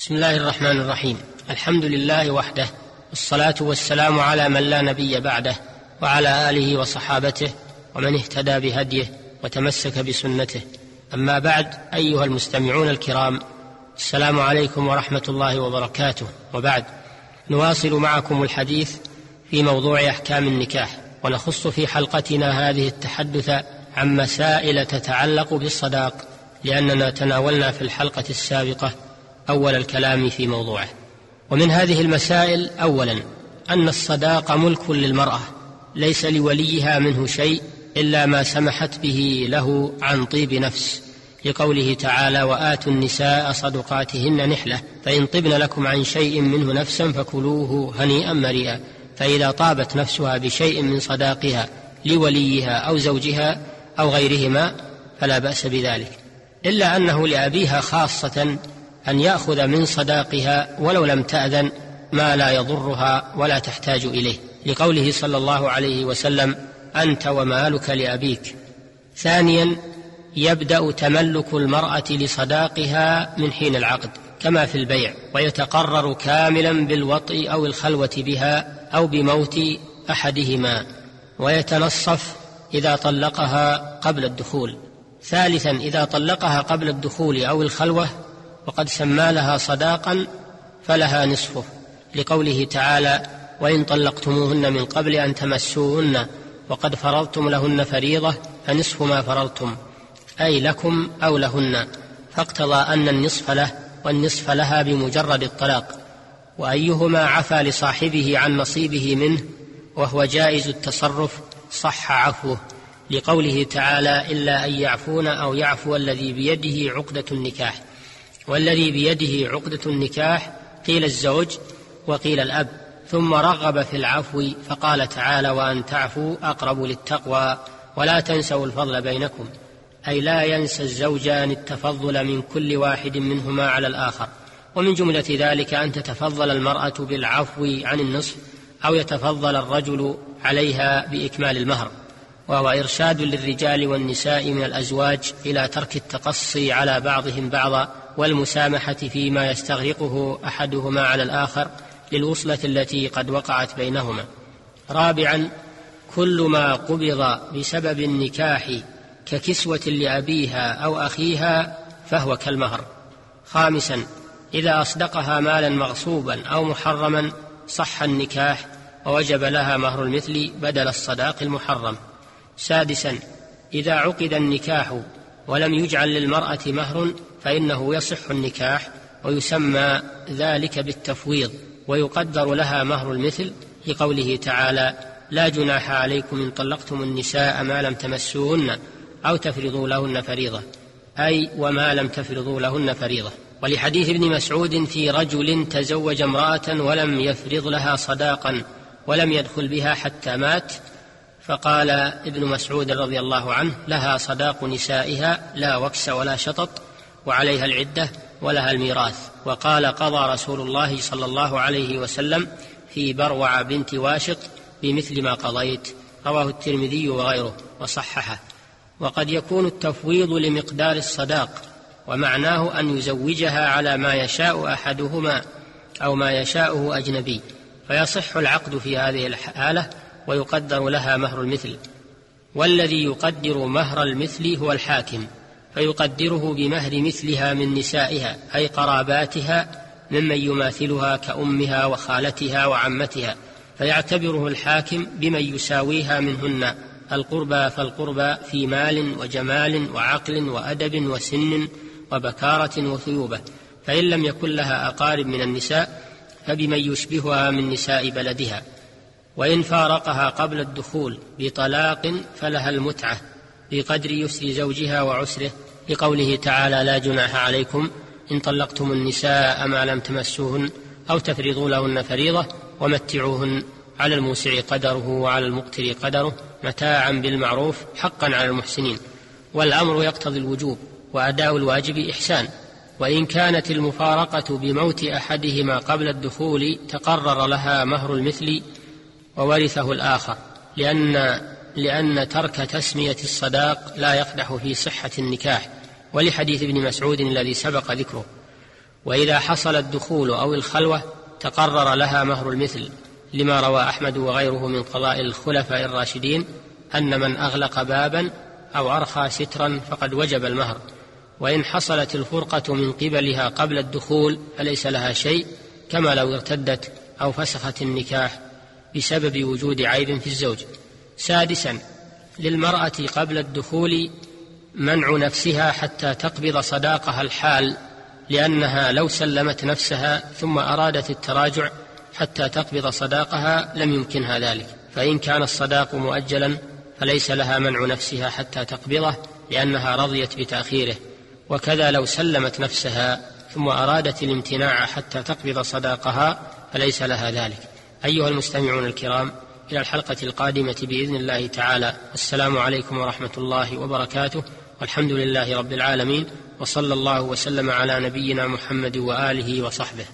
بسم الله الرحمن الرحيم. الحمد لله وحده والصلاة والسلام على من لا نبي بعده وعلى آله وصحابته ومن اهتدى بهديه وتمسك بسنته. أما بعد أيها المستمعون الكرام السلام عليكم ورحمة الله وبركاته. وبعد نواصل معكم الحديث في موضوع أحكام النكاح ونخص في حلقتنا هذه التحدث عن مسائل تتعلق بالصداق لأننا تناولنا في الحلقة السابقة أول الكلام في موضوعه. ومن هذه المسائل اولا أن الصداق ملك للمرأة ليس لوليها منه شيء إلا ما سمحت به له عن طيب نفس لقوله تعالى وآتوا النساء صدقاتهن نحلة فإن طبن لكم عن شيء منه نفسا فكلوه هنيئا مريئا فإذا طابت نفسها بشيء من صداقها لوليها أو زوجها أو غيرهما فلا بأس بذلك إلا أنه لأبيها خاصة أن يأخذ من صداقها ولو لم تأذن ما لا يضرها ولا تحتاج إليه. لقوله صلى الله عليه وسلم أنت ومالك لأبيك. ثانيا يبدأ تملك المرأة لصداقها من حين العقد كما في البيع ويتقرر كاملا بالوطء أو الخلوة بها أو بموت أحدهما ويتنصف إذا طلقها قبل الدخول. ثالثا إذا طلقها قبل الدخول أو الخلوة وقد سمى لها صداقا فلها نصفه لقوله تعالى وإن طلقتموهن من قبل أن تمسوهن وقد فرضتم لهن فريضة فنصف ما فرضتم أي لكم أو لهن فاقتضى أن النصف له والنصف لها بمجرد الطلاق وأيهما عفى لصاحبه عن نصيبه منه وهو جائز التصرف صح عفوه لقوله تعالى إلا أن يعفون أو يعفو الذي بيده عقدة النكاح والذي بيده عقدة النكاح قيل الزوج وقيل الأب ثم رغب في العفو فقال تعالى وأن تعفوا أقرب للتقوى ولا تنسوا الفضل بينكم. أي لا ينسى الزوجان التفضل من كل واحد منهما على الآخر. ومن جملة ذلك أن تتفضل المرأة بالعفو عن النصف أو يتفضل الرجل عليها بإكمال المهر. وهو إرشاد للرجال والنساء من الأزواج إلى ترك التقصي على بعضهم بعضا والمسامحة فيما يستغرقه أحدهما على الآخر للوصلة التي قد وقعت بينهما. رابعا كل ما قبض بسبب النكاح ككسوة لأبيها أو أخيها فهو كالمهر. خامسا إذا أصدقها مالا مغصوبا أو محرما صح النكاح ووجب لها مهر المثل بدل الصداق المحرم. سادسا إذا عقد النكاح ولم يجعل للمرأة مهر فإنه يصح النكاح ويسمى ذلك بالتفويض ويقدر لها مهر المثل لقوله تعالى لا جناح عليكم إن طلقتم النساء ما لم تمسوهن أو تفرضوا لهن فريضة. أي وما لم تفرضوا لهن فريضة. ولحديث ابن مسعود في رجل تزوج امرأة ولم يفرض لها صداقا ولم يدخل بها حتى مات فقال ابن مسعود رضي الله عنه لها صداق نسائها لا وكس ولا شطط وعليها العدة ولها الميراث. وقال قضى رسول الله صلى الله عليه وسلم في بروع بنت واشط بمثل ما قضيت. رواه الترمذي وغيره وصححه. وقد يكون التفويض لمقدار الصداق ومعناه أن يزوجها على ما يشاء أحدهما أو ما يشاءه أجنبي فيصح العقد في هذه الحالة ويقدر لها مهر المثل. والذي يقدر مهر المثل هو الحاكم فيقدره بمهر مثلها من نسائها أي قراباتها ممن يماثلها كأمها وخالتها وعمتها. فيعتبره الحاكم بمن يساويها منهن القربى فالقربى في مال وجمال وعقل وأدب وسن وبكارة وثيوبة. فإن لم يكن لها أقارب من النساء فبمن يشبهها من نساء بلدها. وإن فارقها قبل الدخول بطلاق فلها المتعة بقدر يسر زوجها وعسره لقوله تعالى لا جناح عليكم إن طلقتم النساء ما لم تمسوهن أو تفرضوا لهن فريضة ومتعوهن على الموسع قدره وعلى المقتر قدره متاعا بالمعروف حقا على المحسنين والأمر يقتضي الوجوب وأداء الواجب إحسان وإن كانت المفارقة بموت أحدهما قبل الدخول تقرر لها مهر المثل وورثه الآخر لأن لأن ترك تسمية الصداق لا يقدح في صحة النكاح ولحديث ابن مسعود الذي سبق ذكره. وإذا حصل الدخول أو الخلوة تقرر لها مهر المثل لما روى أحمد وغيره من قضاء الخلفاء الراشدين أن من أغلق بابا أو أرخى سترا فقد وجب المهر. وإن حصلت الفرقة من قبلها قبل الدخول فليس لها شيء كما لو ارتدت أو فسخت النكاح. بسبب وجود عيب في الزوج. سادسا للمرأة قبل الدخول منع نفسها حتى تقبض صداقها الحال لأنها لو سلمت نفسها ثم أرادت التراجع حتى تقبض صداقها لم يمكنها ذلك. فإن كان الصداق مؤجلا فليس لها منع نفسها حتى تقبضه لأنها رضيت بتأخيره. وكذا لو سلمت نفسها ثم أرادت الامتناع حتى تقبض صداقها فليس لها ذلك. أيها المستمعون الكرام إلى الحلقة القادمة بإذن الله تعالى. السلام عليكم ورحمة الله وبركاته. والحمد لله رب العالمين وصلى الله وسلم على نبينا محمد وآله وصحبه.